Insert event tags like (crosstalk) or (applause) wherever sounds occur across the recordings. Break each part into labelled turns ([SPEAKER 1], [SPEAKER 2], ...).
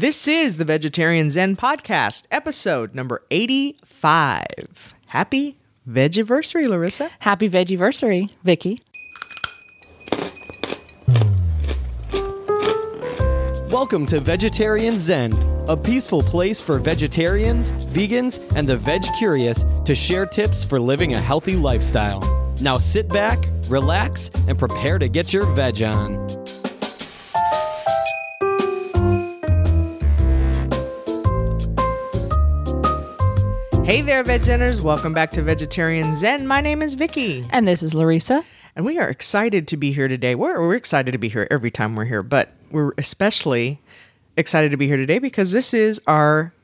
[SPEAKER 1] This is the Vegetarian Zen Podcast, episode number 85. Happy Veggieversary, Larissa.
[SPEAKER 2] Happy Veggieversary, Vicky.
[SPEAKER 3] Welcome to Vegetarian Zen, a peaceful place for vegetarians, vegans, and the veg curious to share tips for living a healthy lifestyle. Now sit back, relax, and prepare to get your veg on.
[SPEAKER 1] Hey there, Vegeners. Welcome back to Vegetarian Zen. My name is Vicky,
[SPEAKER 2] And this is Larissa.
[SPEAKER 1] and we are excited to be here today. We're, we're excited to be here every time we're here, but we're especially excited to be here today because this is our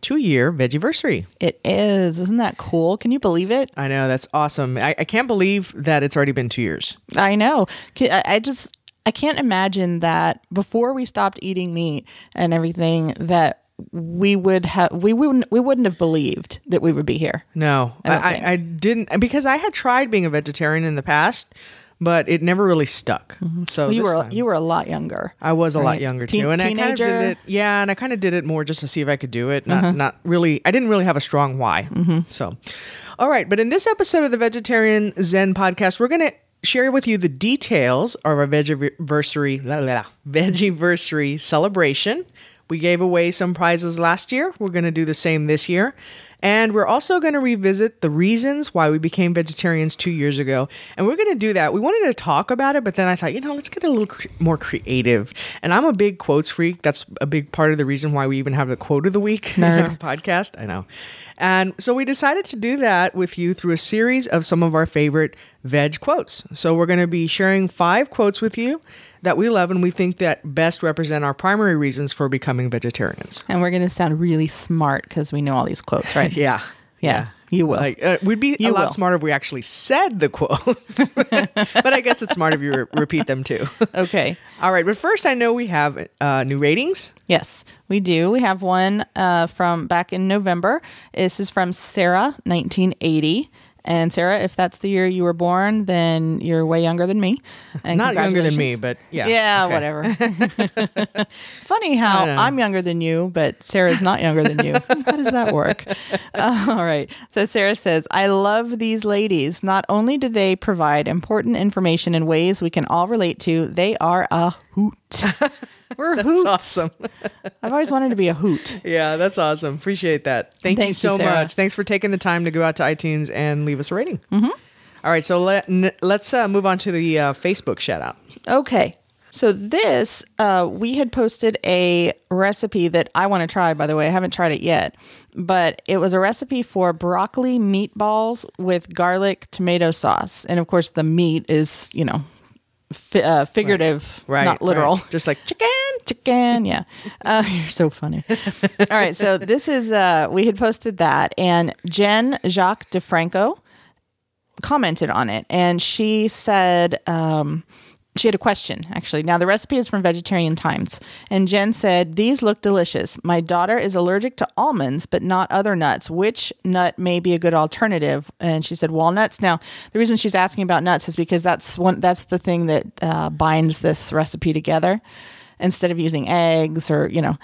[SPEAKER 1] two year Veggieversary.
[SPEAKER 2] It is. Isn't that cool? Can you believe it?
[SPEAKER 1] I know, that's awesome. I, I can't believe that it's already been two years.
[SPEAKER 2] I know. I I just, I can't imagine that before we stopped eating meat and everything that we would have, we wouldn't, we wouldn't have believed that we would be here.
[SPEAKER 1] No, I, I. I didn't because I had tried being a vegetarian in the past, but it never really stuck. So
[SPEAKER 2] Well, you were,
[SPEAKER 1] time-
[SPEAKER 2] you were a lot younger.
[SPEAKER 1] I was a lot younger
[SPEAKER 2] Teen-
[SPEAKER 1] too, and I kind of? Did it. Yeah, and I kind of did it more just to see if I could do it. Not, not really. I didn't really have a strong why.
[SPEAKER 2] Mm-hmm.
[SPEAKER 1] So, all right. But in this episode of the Vegetarian Zen podcast, we're gonna share with you the details of our veggieversary, la, la, la, veggieversary celebration. We gave away some prizes last year. We're gonna do the same this year. And we're also going to revisit the reasons why we became vegetarians two years ago. And we're going to do that. We wanted to talk about it, but then I thought, you know, let's get a little cre- more creative. And I'm a big quotes freak. That's a big part of the reason why we even have the quote of the week (laughs) in our podcast. I know. And so we decided to do that with you through a series of some of our favorite veg quotes. So we're going to be sharing five quotes with you that we love and we think that best represent our primary reasons for becoming vegetarians.
[SPEAKER 2] And we're going to sound really smart because we know all these quotes, right? (laughs)
[SPEAKER 1] Yeah.
[SPEAKER 2] Yeah, you will.
[SPEAKER 1] Like, uh, we'd be
[SPEAKER 2] You
[SPEAKER 1] a lot
[SPEAKER 2] will.
[SPEAKER 1] smarter if we actually said the quotes. (laughs) but I guess it's smart if you re- repeat them too. (laughs)
[SPEAKER 2] Okay.
[SPEAKER 1] All right. But first, I know we have uh, new ratings.
[SPEAKER 2] Yes, we do. We have one uh, from back in November. This is from Sarah, 1980. And Sarah, if that's the year you were born, then you're way younger than me. (laughs) And
[SPEAKER 1] Not younger than me, but yeah.
[SPEAKER 2] Yeah,
[SPEAKER 1] Okay.
[SPEAKER 2] whatever. (laughs) it's funny how. I'm younger than you, but Sarah's not younger than you. (laughs) how does that work? Uh, all right. So Sarah says, I love these ladies. Not only do they provide important information in ways we can all relate to, they are a hoot. (laughs) We're hoots.
[SPEAKER 1] Awesome. (laughs)
[SPEAKER 2] I've always wanted to be a hoot.
[SPEAKER 1] Yeah, that's awesome. Appreciate that. Thank you
[SPEAKER 2] Thank you,
[SPEAKER 1] so
[SPEAKER 2] Sarah.
[SPEAKER 1] much. Thanks for taking the time to go out to iTunes and leave us a rating. Mm-hmm. right. So let, n- let's uh, move on to the uh, Facebook shout out.
[SPEAKER 2] Okay. So this, uh, we had posted a recipe that I want to try. By the way, I haven't tried it yet, but it was a recipe for broccoli meatballs with garlic tomato sauce, and of course, the meat is you know fi- uh, figurative,
[SPEAKER 1] Right.
[SPEAKER 2] not literal.
[SPEAKER 1] right. Just like chicken.
[SPEAKER 2] Chicken, yeah. (laughs) Uh, you're so funny. All right, so this is uh, we had posted that, and Jen Jacques DeFranco commented on it, and she said um, she had a question actually. Now the recipe is from Vegetarian Times, and Jen said these look delicious. My daughter is allergic to almonds, but not other nuts. Which nut may be a good alternative? And she said walnuts. Now the reason she's asking about nuts is because that's one that's the thing that uh, binds this recipe together instead of using eggs or you know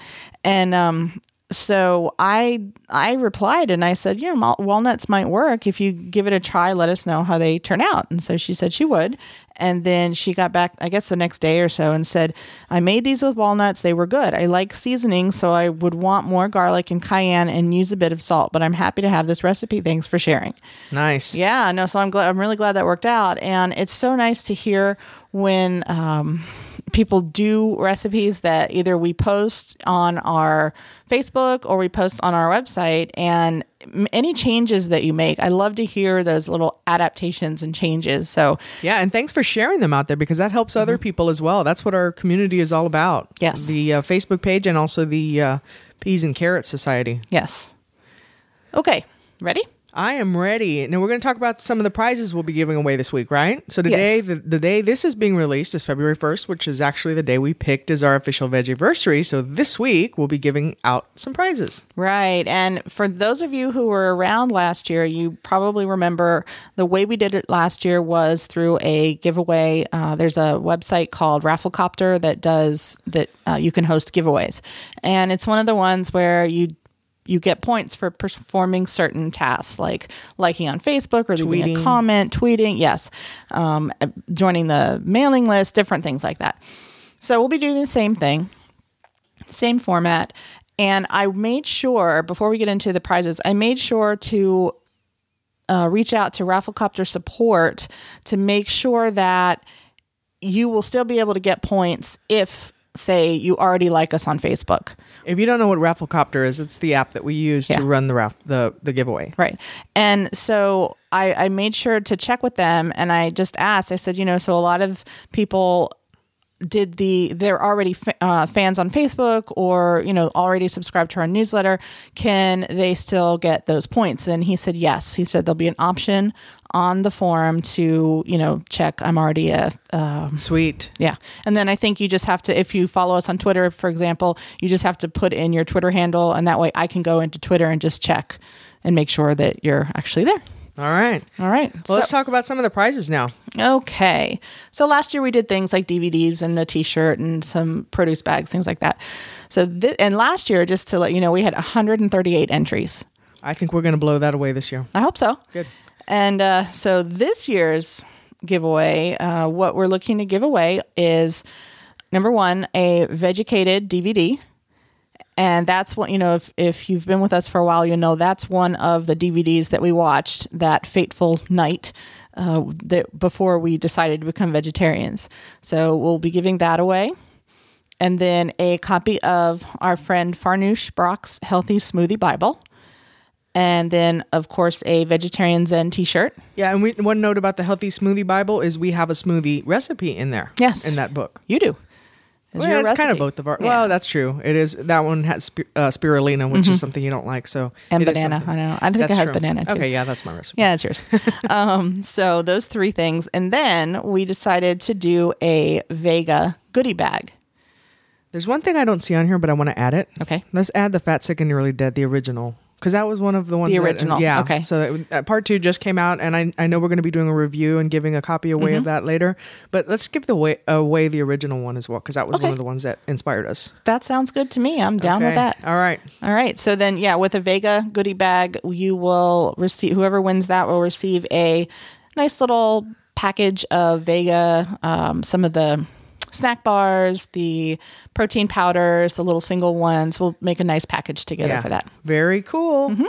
[SPEAKER 2] and um so i i replied and i said you know walnuts might work. If you give it a try let us know how they turn out. And so she said she would. And then she got back i guess the next day or so and said i made these with walnuts. They were good. I like seasoning so i would want more garlic and cayenne and use a bit of salt but i'm happy to have this recipe. Thanks for sharing.
[SPEAKER 1] Nice.
[SPEAKER 2] yeah, no, so I'm glad I'm really glad that worked out. And it's so nice to hear when um, people do recipes that either we post on our Facebook or we post on our website and any changes that you make. I love to hear those little adaptations and changes. So
[SPEAKER 1] Yeah, and thanks for sharing them out there because that helps other people as well. That's what our community is all about.
[SPEAKER 2] Yes.
[SPEAKER 1] The uh, Facebook page and also the uh, Peas and Carrots Society.
[SPEAKER 2] yes. Okay, ready?
[SPEAKER 1] I am ready. Now we're going to talk about some of the prizes we'll be giving away this week, right? So today,
[SPEAKER 2] Yes.
[SPEAKER 1] the, the day this is being released is February 1st, which is actually the day we picked as our official veggieversary. So this week we'll be giving out some prizes.
[SPEAKER 2] Right. And for those of you who were around last year, you probably remember the way we did it last year was through a giveaway. Uh, there's a website called Rafflecopter that does that uh, you can host giveaways. And it's one of the ones where you you get points for performing certain tasks like liking on Facebook or leaving
[SPEAKER 1] Tweeting.
[SPEAKER 2] a comment, tweeting, yes, um, joining the mailing list, different things like that. So we'll be doing the same thing same format. And I made sure before we get into the prizes, I made sure to uh, reach out to Rafflecopter support to make sure that you will still be able to get points if, say, you already like us on Facebook.
[SPEAKER 1] If you don't know what Rafflecopter is, it's the app that we use
[SPEAKER 2] Yeah.
[SPEAKER 1] to run the raff- the the giveaway.
[SPEAKER 2] Right. And so I, I made sure to check with them and I just asked, I said, you know, so a lot of people did the they're already fa- uh, fans on Facebook or you know already subscribed to our newsletter can they still get those points and he said yes he said there'll be an option on the forum to you know check I'm already a um,
[SPEAKER 1] Sweet.
[SPEAKER 2] yeah. And then I think you just have to, if you follow us on Twitter, for example, you just have to put in your Twitter handle, and that way I can go into Twitter and just check and make sure that you're actually there.
[SPEAKER 1] All right.
[SPEAKER 2] All right.
[SPEAKER 1] Well, let's talk about some of the prizes now.
[SPEAKER 2] okay. So last year we did things like DVDs and a T-shirt and some produce bags, things like that. So th- and last year, just to let you know, we had 138 entries.
[SPEAKER 1] I think we're going to blow that away this year.
[SPEAKER 2] I hope so.
[SPEAKER 1] Good.
[SPEAKER 2] And uh, so this year's giveaway, uh, what we're looking to give away is number one, a Vegucated DVD. And that's what, you know, if, if you've been with us for a while, you know that's one of the DVDs that we watched that fateful night uh, that before we decided to become vegetarians. So we'll be giving that away. And then a copy of our friend Farnoosh Brock's Healthy Smoothie Bible. And then, of course, a Vegetarian Zen t shirt.
[SPEAKER 1] Yeah, and we, one note about the Healthy Smoothie Bible is we have a smoothie recipe in there.
[SPEAKER 2] Yes.
[SPEAKER 1] In that book.
[SPEAKER 2] You do.
[SPEAKER 1] Well, yeah, it's kind of both of our.
[SPEAKER 2] Yeah.
[SPEAKER 1] Well, that's true. It is that one has uh, spirulina, which is something you don't like. So
[SPEAKER 2] Mm-hmm. And banana. I know. I think it has
[SPEAKER 1] true.
[SPEAKER 2] banana, too.
[SPEAKER 1] Okay, yeah, that's my recipe.
[SPEAKER 2] Yeah, it's yours. (laughs) um, so those three things, and then we decided to do a Vega goodie bag.
[SPEAKER 1] There's one thing I don't see on here, but I want to add it.
[SPEAKER 2] Okay.
[SPEAKER 1] Let's add the Fat, Sick, and Nearly Dead, the original, because that was one of the ones.
[SPEAKER 2] The
[SPEAKER 1] that-
[SPEAKER 2] original,
[SPEAKER 1] yeah.
[SPEAKER 2] okay.
[SPEAKER 1] So that, uh, part two just came out, and I I know we're going to be doing a review and giving a copy away
[SPEAKER 2] Mm-hmm.
[SPEAKER 1] of that later. But let's give the way away the original one as well, because that was
[SPEAKER 2] Okay.
[SPEAKER 1] one of the ones that inspired us.
[SPEAKER 2] That sounds good to me. I'm down with that.
[SPEAKER 1] All right.
[SPEAKER 2] All right. So then, yeah, with a Vega goodie bag, you will receive, whoever wins that will receive a nice little package of Vega, um, some of the snack bars, the protein powders, the little single ones. We'll make a nice package together for that.
[SPEAKER 1] Very cool.
[SPEAKER 2] Mm-hmm.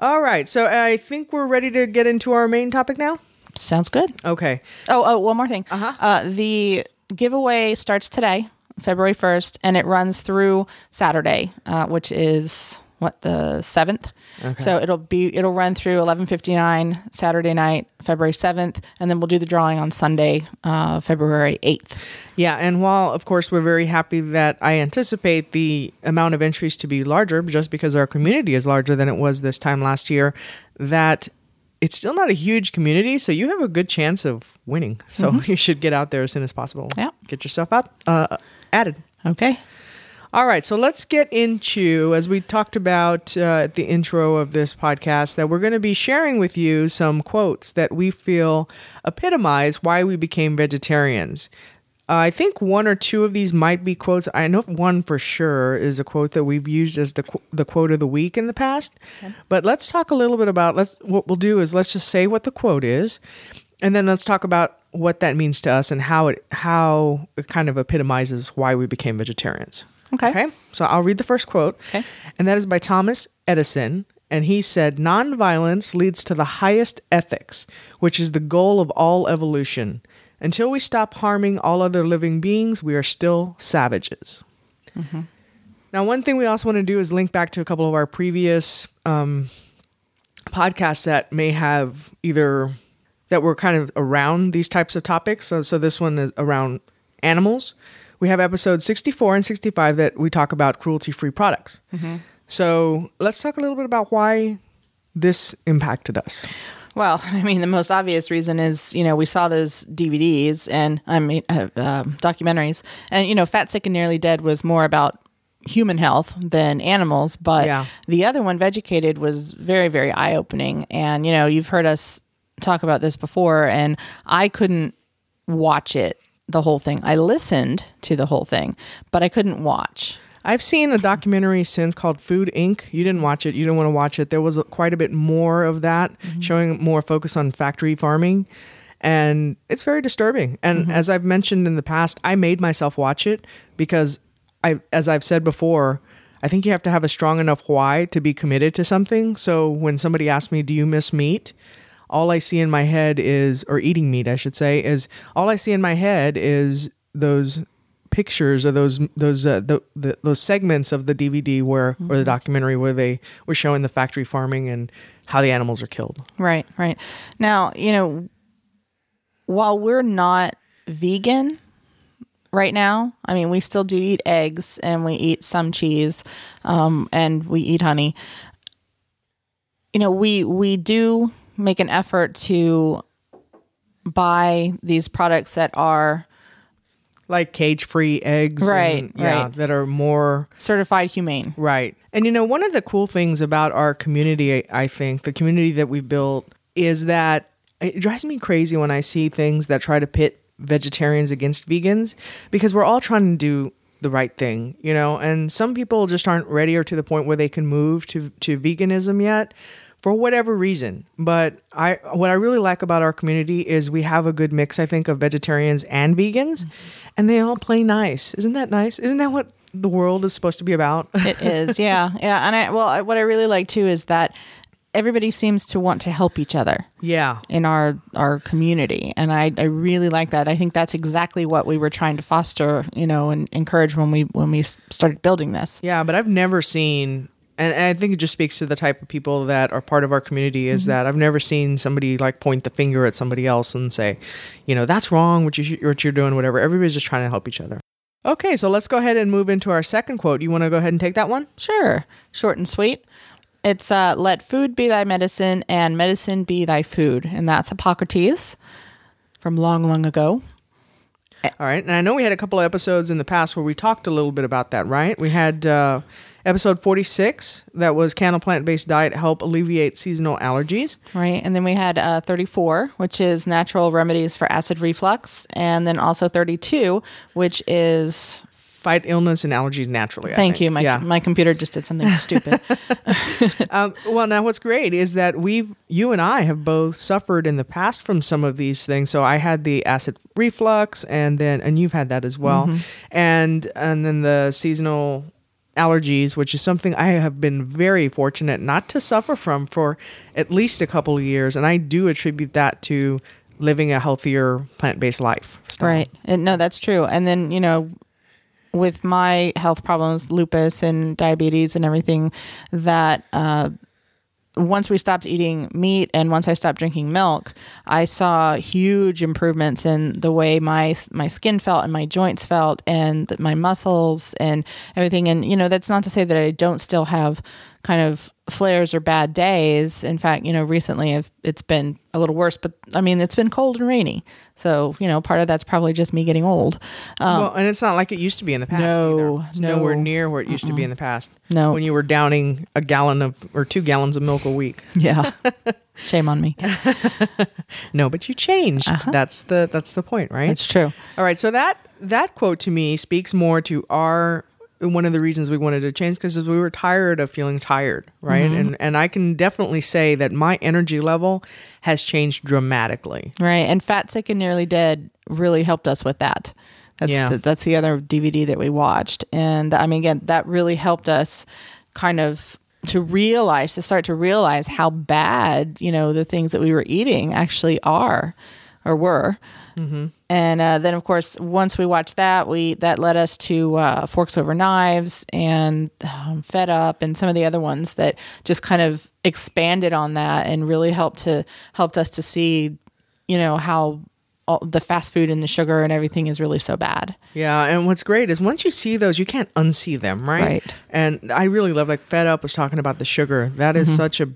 [SPEAKER 1] All right. So I think we're ready to get into our main topic now.
[SPEAKER 2] Sounds good.
[SPEAKER 1] Okay.
[SPEAKER 2] Oh, oh, one more thing.
[SPEAKER 1] Uh-huh.
[SPEAKER 2] Uh, the giveaway starts today, February 1st, and it runs through Saturday, uh, which is what the 7th.
[SPEAKER 1] Okay.
[SPEAKER 2] So it'll be it'll run through 11:59 Saturday night, February 7th, and then we'll do the drawing on Sunday, uh, February 8th.
[SPEAKER 1] Yeah, and while of course we're very happy that I anticipate the amount of entries to be larger just because our community is larger than it was this time last year, that it's still not a huge community, so you have a good chance of winning. So (laughs) you should get out there as soon as possible.
[SPEAKER 2] Yeah.
[SPEAKER 1] Get yourself out uh, added.
[SPEAKER 2] Okay.
[SPEAKER 1] All right, so let's get into, as we talked about uh, at the intro of this podcast, that we're going to be sharing with you some quotes that we feel epitomize why we became vegetarians. Uh, I think one or two of these might be quotes. I know one for sure is a quote that we've used as the qu- the quote of the week in the past. But let's talk a little bit about let's what we'll do is let's just say what the quote is, and then let's talk about what that means to us and how it how it kind of epitomizes why we became vegetarians.
[SPEAKER 2] Okay.
[SPEAKER 1] Okay. So I'll read the first quote.
[SPEAKER 2] Okay.
[SPEAKER 1] And that is by Thomas Edison. And he said, Nonviolence leads to the highest ethics, which is the goal of all evolution. Until we stop harming all other living beings, we are still savages. Now, one thing we also want to do is link back to a couple of our previous um, podcasts that may have either that were kind of around these types of topics. So, so this one is around animals. We have episodes 64 and 65 that we talk about cruelty free products. So let's talk a little bit about why this impacted us?
[SPEAKER 2] Well, (laughs) I mean, the most obvious reason is, you know, we saw those DVDs and I mean, uh, uh, documentaries, and you know, Fat, Sick, and Nearly Dead was more about human health than animals, but
[SPEAKER 1] Yeah.
[SPEAKER 2] the other one, Vegucated, was very, very eye opening. And you know, you've heard us talk about this before, and I couldn't watch it the whole thing. I listened to the whole thing, but I couldn't watch.
[SPEAKER 1] I've seen a documentary since called Food Inc. You didn't watch it. You didn't want to watch it. There was quite a bit more of that, mm-hmm. showing more focus on factory farming. And it's very disturbing. And mm-hmm. as I've mentioned in the past, I made myself watch it because I as I've said before, I think you have to have a strong enough why to be committed to something. So when somebody asked me, "Do you miss meat?" All I see in my head is or eating meat, I should say, is all I see in my head is those pictures or those those uh, the, the those segments of the DVD where or the documentary where they were showing the factory farming and how the animals are killed.
[SPEAKER 2] Right, right. Now, you know, while we're not vegan right now, I mean, we still do eat eggs and we eat some cheese um, and we eat honey. You know, we we do make an effort to buy these products that are
[SPEAKER 1] Like cage-free eggs, and-
[SPEAKER 2] Right,
[SPEAKER 1] yeah,
[SPEAKER 2] right.
[SPEAKER 1] that are more
[SPEAKER 2] certified humane.
[SPEAKER 1] Right. And you know, one of the cool things about our community, I think, the community that we built, is that it drives me crazy when I see things that try to pit vegetarians against vegans because we're all trying to do the right thing, you know, and some people just aren't ready or to the point where they can move to, to veganism yet for whatever reason. But I what I really like about our community is we have a good mix, I think, of vegetarians and vegans, and they all play nice. Isn't that nice? Isn't that what the world is supposed to be about? (laughs)
[SPEAKER 2] It is, yeah, yeah. And I well, I, what I really like too is that everybody seems to want to help each other.
[SPEAKER 1] yeah.
[SPEAKER 2] in our our community and I, I really like that i think that's exactly what we were trying to foster you know and encourage when we when we started building this
[SPEAKER 1] Yeah, but I've never seen, and and I think it just speaks to the type of people that are part of our community. Is that I've never seen somebody like point the finger at somebody else and say, you know, that's wrong. What you sh- what you're doing, whatever. Everybody's just trying to help each other. Okay, so let's go ahead and move into our second quote. You want to go ahead and take that one?
[SPEAKER 2] sure short and sweet it's uh, let food be thy medicine and medicine be thy food and that's hippocrates from long long ago
[SPEAKER 1] All right, and I know we had a couple of episodes in the past where we talked a little bit about that, right? We had uh, episode 46 that was can a plant based diet help alleviate seasonal allergies?
[SPEAKER 2] right and then we had uh, 34 which is natural remedies for acid reflux and then also 32 which is
[SPEAKER 1] Fight illness and allergies naturally. I
[SPEAKER 2] thank you my,
[SPEAKER 1] yeah.
[SPEAKER 2] my computer just did something (laughs) stupid (laughs)
[SPEAKER 1] Um, well, now what's great is that we've, you and I have both suffered in the past from some of these things. So I had the acid reflux, and then, and you've had that as well, and and then the seasonal allergies, which is something I have been very fortunate not to suffer from for at least a couple of years, and I do attribute that to living a healthier plant-based life.
[SPEAKER 2] Right. And no, that's true. And then, you know, with my health problems, lupus and diabetes and everything, that uh, once we stopped eating meat and once I stopped drinking milk, I saw huge improvements in the way my my skin felt and my joints felt and my muscles and everything. And you know, that's not to say that I don't still have kind of flares or bad days. In fact, you know, recently it's been a little worse, but I mean, it's been cold and rainy. So, you know, part of that's probably just me getting old. Um,
[SPEAKER 1] well, and it's not like it used to be in the past.
[SPEAKER 2] No,
[SPEAKER 1] either. it's nowhere near where it used to be in the past.
[SPEAKER 2] No.
[SPEAKER 1] when you were downing a gallon of or two gallons of milk a week. (laughs)
[SPEAKER 2] yeah. Shame on me. (laughs)
[SPEAKER 1] No, but you changed. That's the that's the point, right?
[SPEAKER 2] It's true.
[SPEAKER 1] All right. So that that quote to me speaks more to our one of the reasons we wanted to change because we were tired of feeling tired, right? Mm-hmm. And and I can definitely say that my energy level has changed dramatically.
[SPEAKER 2] Right. And Fat, Sick, and Nearly Dead really helped us with that. That's,
[SPEAKER 1] Yeah.
[SPEAKER 2] the, that's the other DVD that we watched. And I mean, again, that really helped us kind of to realize, to start to realize how bad, you know, the things that we were eating actually are or were. Mm-hmm. And uh, then, of course, once we watched that, we that led us to uh, Forks Over Knives and um, Fed Up and some of the other ones that just kind of expanded on that and really helped to helped us to see, you know, how all the fast food and the sugar and everything is really so bad.
[SPEAKER 1] Yeah, and what's great is once you see those, you can't unsee them, right?
[SPEAKER 2] Right.
[SPEAKER 1] And I really love like Fed Up was talking about the sugar. That is such a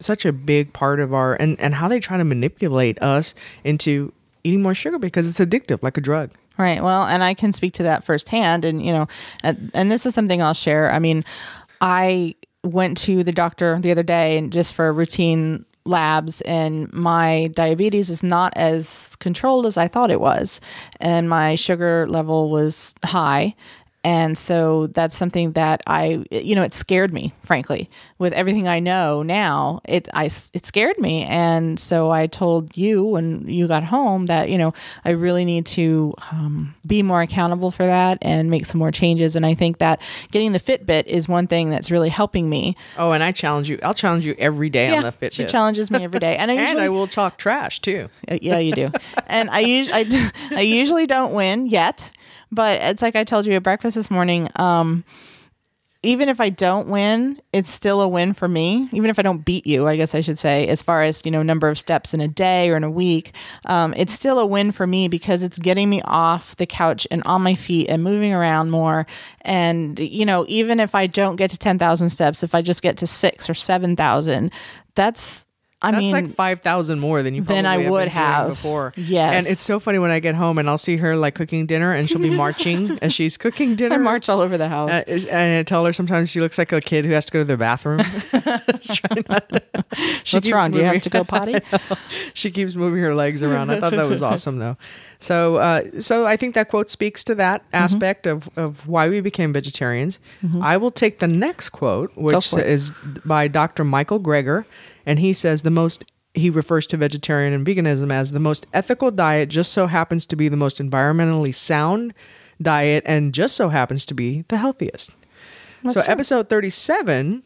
[SPEAKER 1] such a big part of our and and how they try to manipulate us into eating more sugar because it's addictive, like a drug.
[SPEAKER 2] Right. Well, and I can speak to that firsthand. And, you know, and, this is something I'll share. I mean, I went to the doctor the other day and just for routine labs and my diabetes is not as controlled as I thought it was and my sugar level was high and so that's something that I, you know, it scared me, frankly, with everything I know now. It, I, it scared me, and so I told you when you got home that you know I really need to um, be more accountable for that and make some more changes. And I think that getting the Fitbit is one thing that's really helping me.
[SPEAKER 1] Oh, and I challenge you. I'll challenge you every day
[SPEAKER 2] yeah,
[SPEAKER 1] on the Fitbit.
[SPEAKER 2] She challenges me every day, and I (laughs)
[SPEAKER 1] and
[SPEAKER 2] usually
[SPEAKER 1] I will talk trash too.
[SPEAKER 2] Uh, yeah, you do. and I usually I, (laughs) I usually don't win yet, but it's like I told you at breakfast this morning. Um, even if I don't win, it's still a win for me. Even if I don't beat you, I guess I should say, as far as you know, number of steps in a day or in a week, um, it's still a win for me because it's getting me off the couch and on my feet and moving around more. And you know, even if I don't get to ten thousand steps, if I just get to six or seven thousand, that's I
[SPEAKER 1] That's
[SPEAKER 2] mean,
[SPEAKER 1] like five thousand more than you
[SPEAKER 2] than I
[SPEAKER 1] probably
[SPEAKER 2] would have.
[SPEAKER 1] before.
[SPEAKER 2] Yes.
[SPEAKER 1] and it's so funny when I get home and I'll see her like cooking dinner and she'll be (laughs) marching as she's cooking dinner.
[SPEAKER 2] I march all over the house.
[SPEAKER 1] Uh, and I tell her sometimes she looks like a kid who has to go to the bathroom. (laughs) (laughs) She
[SPEAKER 2] What's wrong? Do you have to go potty?
[SPEAKER 1] she keeps moving her legs around. I thought that was awesome, though. So, uh, so I think that quote speaks to that
[SPEAKER 2] Mm-hmm.
[SPEAKER 1] aspect of, of why we became vegetarians. I will take the next quote, which is by Dr. Michael Greger, and he says the most. He refers to vegetarian and veganism as the most ethical diet. Just so happens to be the most environmentally sound diet, and just so happens to be the healthiest. so,
[SPEAKER 2] true.
[SPEAKER 1] episode thirty-seven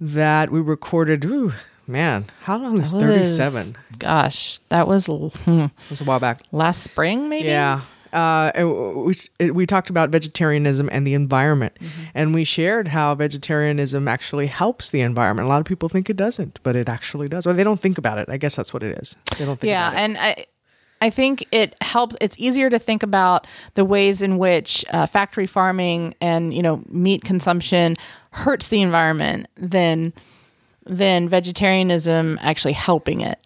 [SPEAKER 1] that we recorded. Ooh, man, how long is thirty-seven?
[SPEAKER 2] Gosh, that was hmm,
[SPEAKER 1] It was a while back.
[SPEAKER 2] last spring, maybe.
[SPEAKER 1] Yeah. Uh, we we talked about vegetarianism and the environment,
[SPEAKER 2] Mm-hmm.
[SPEAKER 1] and we shared how vegetarianism actually helps the environment. A lot of people think it doesn't, but it actually does, or they don't think about it. I guess that's what it is. They don't think.
[SPEAKER 2] yeah,
[SPEAKER 1] about it.
[SPEAKER 2] and I. I think it helps. It's easier to think about the ways in which uh, factory farming and you know meat consumption hurts the environment than than vegetarianism actually helping it.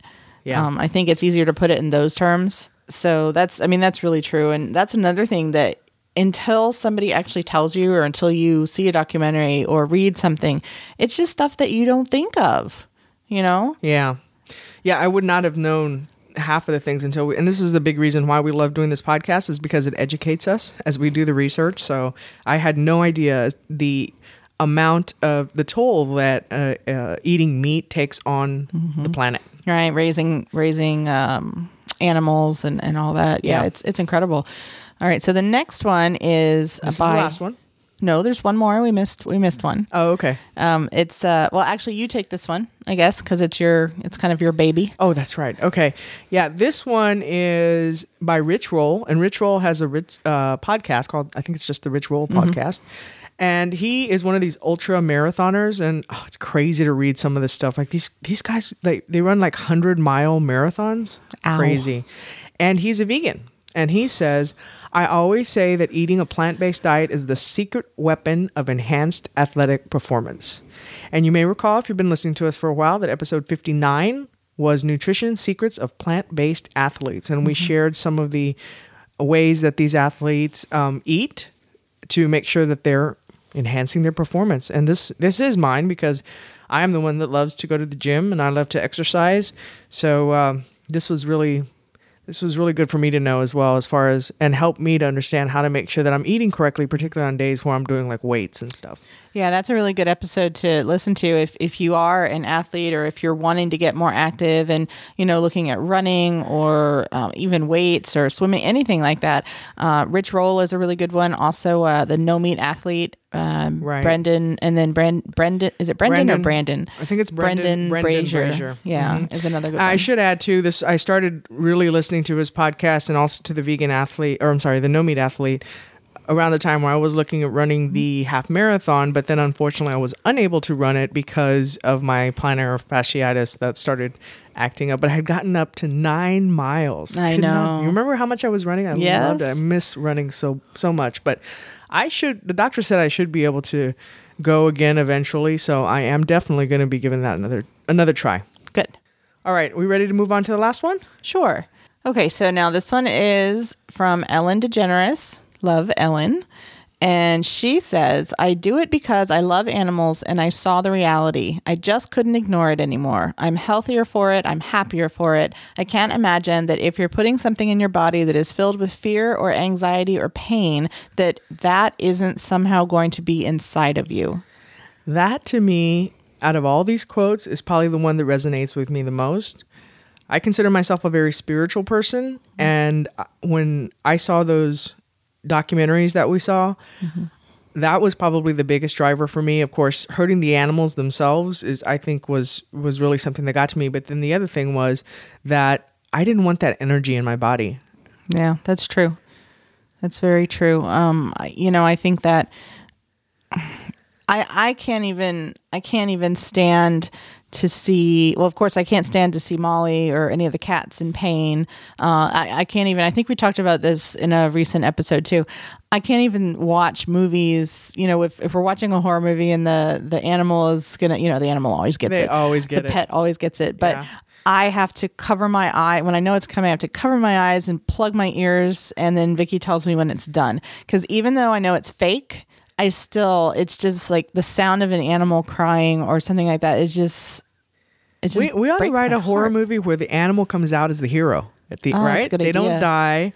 [SPEAKER 1] Yeah.
[SPEAKER 2] Um, I think it's easier to put it in those terms. So that's, I mean, that's really true. And that's another thing that until somebody actually tells you or until you see a documentary or read something, it's just stuff that you don't think of, you know?
[SPEAKER 1] Yeah. Yeah, I would not have known half of the things until we and this is the big reason why we love doing this podcast is because it educates us as we do the research. So I had no idea the amount of the toll that uh, uh, eating meat takes on the planet.
[SPEAKER 2] Right. Raising, raising, um, animals and, and all that. Yeah,
[SPEAKER 1] Yeah.
[SPEAKER 2] It's, it's incredible. All right. So the next one is
[SPEAKER 1] This is the last one.
[SPEAKER 2] no, there's one more. We missed, we missed one.
[SPEAKER 1] Oh, okay.
[SPEAKER 2] Um, it's, uh, well, actually you take this one, I guess, cause it's your, it's kind of your baby.
[SPEAKER 1] Oh, that's right. Okay. Yeah, this one is by Rich Roll, and Rich Roll has a rich uh, podcast called I think it's just the Rich Roll podcast. And he is one of these ultra marathoners, and oh, it's crazy to read some of this stuff. Like these these guys, they they run like hundred mile marathons.
[SPEAKER 2] Ow.
[SPEAKER 1] Crazy. And he's a vegan, and he says, "I always say that eating a plant based diet is the secret weapon of enhanced athletic performance." And you may recall, if you've been listening to us for a while, that episode fifty nine was nutrition secrets of plant-based athletes and we shared some of the ways that these athletes um, eat to make sure that they're enhancing their performance. And this this is mine because i am the one that loves to go to the gym and i love to exercise. So um, this was really this was really good for me to know as well as far as and help me to understand how to make sure that i'm eating correctly particularly on days where i'm doing like weights and stuff
[SPEAKER 2] Yeah, that's a really good episode to listen to if, if you are an athlete or if you're wanting to get more active and, you know, looking at running or um, even weights or swimming, anything like that. Uh, Rich Roll is a really good one. Also, uh, the No Meat Athlete, um,
[SPEAKER 1] Right.
[SPEAKER 2] Brendan, and then Brand, Brendan, is it Brendan, or Brandon?
[SPEAKER 1] I think it's Brendan-
[SPEAKER 2] Brendan,
[SPEAKER 1] Brendan
[SPEAKER 2] Brazier.
[SPEAKER 1] Brazier.
[SPEAKER 2] Yeah,
[SPEAKER 1] Mhm.
[SPEAKER 2] is another good
[SPEAKER 1] I
[SPEAKER 2] one.
[SPEAKER 1] should add too this. I started really listening to his podcast and also to the vegan athlete, or I'm sorry, the no meat athlete, around the time where I was looking at running mm-hmm. the half marathon. But then unfortunately, I was unable to run it because of my plantar fasciitis that started acting up. But I had gotten up to nine miles.
[SPEAKER 2] I
[SPEAKER 1] Could not-
[SPEAKER 2] know.
[SPEAKER 1] you remember how much I was running? I
[SPEAKER 2] Yes.
[SPEAKER 1] loved it. I miss running so so much. But I should. The doctor said I should be able to go again eventually. So I am definitely going to be giving that another another try.
[SPEAKER 2] Good.
[SPEAKER 1] All right, we ready to move on to the last one?
[SPEAKER 2] Sure. Okay, so now this one is from Ellen DeGeneres. Love Ellen. And she says, I do it because I love animals and I saw the reality. I just couldn't ignore it anymore. I'm healthier for it. I'm happier for it. I can't imagine that if you're putting something in your body that is filled with fear or anxiety or pain, that that isn't somehow going to be inside of you.
[SPEAKER 1] That to me, out of all these quotes, is probably the one that resonates with me the most. I consider myself a very spiritual person, and uh, when I saw those documentaries that we saw, that was probably the biggest driver for me. Of course, hurting the animals themselves is, I think, was was really something that got to me. But then the other thing was that I didn't want that energy in my body.
[SPEAKER 2] Yeah, that's true. That's very true. Um, I- you know, I think that (sighs) I I can't even I can't even stand to see. Well, of course, I can't stand to see Molly or any of the cats in pain. Uh, I, I can't even. I think we talked about this in a recent episode too. I can't even watch movies. You know, if, if we're watching a horror movie and the the animal is gonna, you know, the animal always gets
[SPEAKER 1] They
[SPEAKER 2] it.
[SPEAKER 1] always get
[SPEAKER 2] the
[SPEAKER 1] it.
[SPEAKER 2] pet always gets it, but.
[SPEAKER 1] Yeah.
[SPEAKER 2] I have to cover my eye when I know it's coming. I have to cover my eyes and plug my ears, and then Vicky tells me when it's done. Because even though I know it's fake, I still it's just like the sound of an animal crying or something like that is just. It
[SPEAKER 1] We, we ought to write a horror
[SPEAKER 2] heart.
[SPEAKER 1] movie where the animal comes out as the hero at the
[SPEAKER 2] Oh,
[SPEAKER 1] right. they
[SPEAKER 2] idea.
[SPEAKER 1] don't die;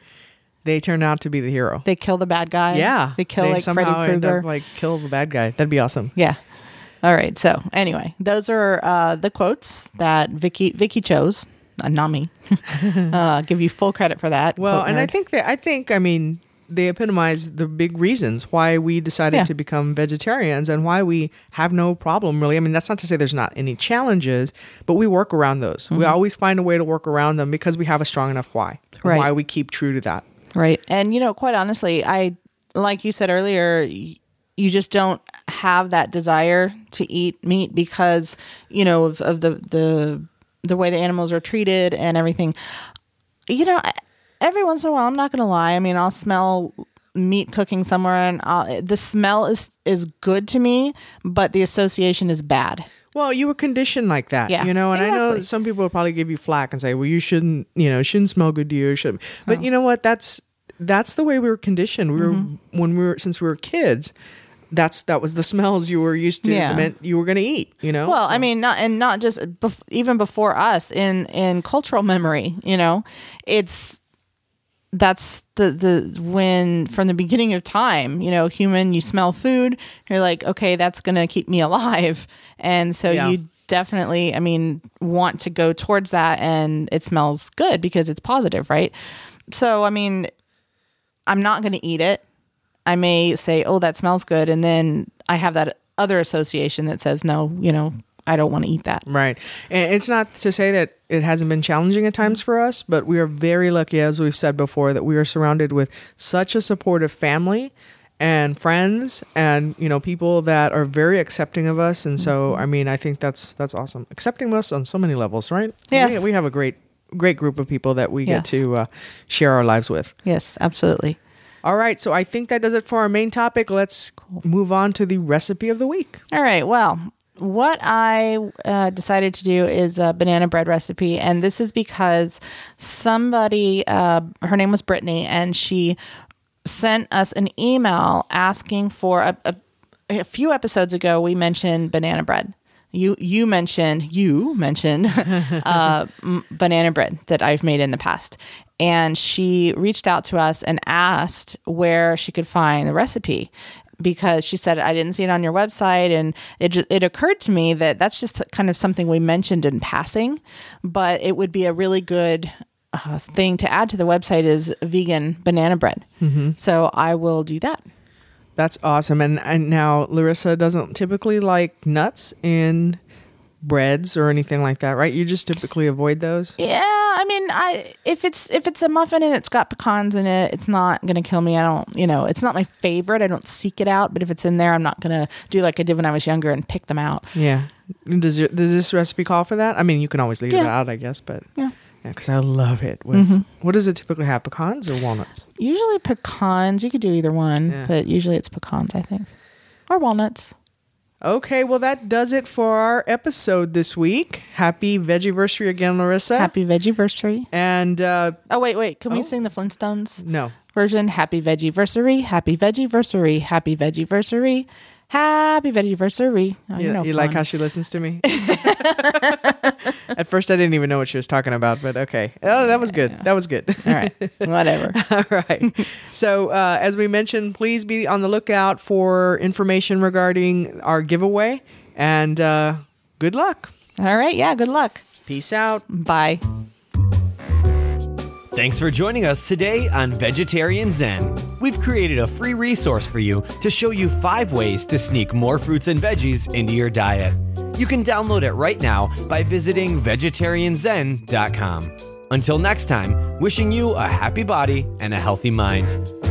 [SPEAKER 1] they turn out to be the hero.
[SPEAKER 2] They kill the bad guy.
[SPEAKER 1] yeah,
[SPEAKER 2] they kill like Freddy
[SPEAKER 1] somehow end up,
[SPEAKER 2] Krueger.
[SPEAKER 1] like kill the bad guy. That'd be awesome.
[SPEAKER 2] Yeah. All right. So anyway, those are uh, the quotes that Vicky Vicky chose, uh, not me. (laughs) uh, give you full credit for that.
[SPEAKER 1] Well, and I think that I think I mean they epitomize the big reasons why we decided
[SPEAKER 2] Yeah.
[SPEAKER 1] to become vegetarians and why we have no problem really. I mean, that's not to say there's not any challenges, but we work around those. We mm-hmm. always find a way to work around them because we have a strong enough why.
[SPEAKER 2] Right.
[SPEAKER 1] Why we keep true to that.
[SPEAKER 2] Right. And, you know, quite honestly, I, like you said earlier, you just don't have that desire to eat meat because, you know, of, of the, the, the way the animals are treated and everything. You know, I- every once in a while, I'm not going to lie. I mean, I'll smell meat cooking somewhere and I'll, the smell is, is good to me, but the association is bad.
[SPEAKER 1] Well, you were conditioned like that,
[SPEAKER 2] Yeah,
[SPEAKER 1] you know, and I know some people will probably give you flack and say, "Well, you shouldn't, you know, shouldn't smell good to you." Should, but you know what? That's that's the way we were conditioned. We were
[SPEAKER 2] Mm-hmm.
[SPEAKER 1] when we were since we were kids. That's that was the (laughs) smells you were used to.
[SPEAKER 2] Yeah.
[SPEAKER 1] meant you were going to eat. You know.
[SPEAKER 2] Well, I mean, not and not just bef- even before us in in cultural memory. You know, it's that's the the when from the beginning of time. You know, human, you smell food, you're like, okay, that's gonna keep me (laughs) alive, and so
[SPEAKER 1] Yeah.
[SPEAKER 2] you definitely, I mean, want to go towards that, and it smells good because it's positive, right? So, I mean, I'm not to eat it. I may say, "Oh, that smells good," and then I have that other association that says, "No, you know, I don't want to eat that."
[SPEAKER 1] Right. And it's not to say that it hasn't been challenging at times for us, but we are very lucky, as we've said before, that we are surrounded with such a supportive family and friends and you know people that are very accepting of us and so i mean i think that's that's awesome accepting us on so many levels right
[SPEAKER 2] Yes.
[SPEAKER 1] we, we have a great great group of people that we
[SPEAKER 2] Yes.
[SPEAKER 1] get to uh, share our lives with
[SPEAKER 2] Yes, absolutely.
[SPEAKER 1] all right so i think that does it for our main topic let's move on to the recipe of the week
[SPEAKER 2] All right. Well, what I uh, decided to do is a banana bread recipe, and this is because somebody, uh, her name was Brittany, and she sent us an email asking for a, a, a few episodes ago. We mentioned banana bread. You you mentioned you mentioned (laughs) uh, m- banana bread that I've made in the past, and she reached out to us and asked where she could find the recipe because she said I didn't see it on your website, and it just, it occurred to me that that's just kind of something we mentioned in passing, but it would be a really good uh, thing to add to the website is vegan banana bread. So I will do that.
[SPEAKER 1] That's awesome. And, and now Larissa doesn't typically like nuts in breads or anything like that, right? You just typically avoid those.
[SPEAKER 2] Yeah, I mean, I if it's if it's a muffin and it's got pecans in it, it's not gonna kill me. I don't, you know, it's not my favorite. I don't seek it out, but if it's in there, I'm not gonna do like I did when I was younger and pick them out.
[SPEAKER 1] Yeah. Does your, does this recipe call for that? I mean, you can always leave it out, I guess, but
[SPEAKER 2] Yeah.
[SPEAKER 1] yeah, because I love it. With mm-hmm. what does it typically have? Pecans or walnuts?
[SPEAKER 2] Usually pecans. You could do either one,
[SPEAKER 1] Yeah.
[SPEAKER 2] but usually it's pecans, I think, or walnuts.
[SPEAKER 1] Okay, well, that does it for our episode this week. Happy Veggieversary again, Larissa.
[SPEAKER 2] Happy Veggieversary.
[SPEAKER 1] And uh,
[SPEAKER 2] Oh wait, wait. Can we sing the Flintstones
[SPEAKER 1] no.
[SPEAKER 2] version? Happy Veggieversary. Happy Veggieversary. Happy Veggieversary. Happy Veggieversary. Oh,
[SPEAKER 1] You,
[SPEAKER 2] no
[SPEAKER 1] you like how she listens to me? (laughs) At first, I didn't even know what she was talking about, but okay. Oh, that was good. That was good.
[SPEAKER 2] All right. (laughs) Whatever.
[SPEAKER 1] All right. So, uh, as we mentioned, please be on the lookout for information regarding our giveaway. And uh, good luck.
[SPEAKER 2] All right. Yeah. Good luck.
[SPEAKER 1] Peace out.
[SPEAKER 2] Bye.
[SPEAKER 3] Thanks for joining us today on Vegetarian Zen. We've created a free resource for you to show you five ways to sneak more fruits and veggies into your diet. You can download it right now by visiting vegetarianzen.com. Until next time, wishing you a happy body and a healthy mind.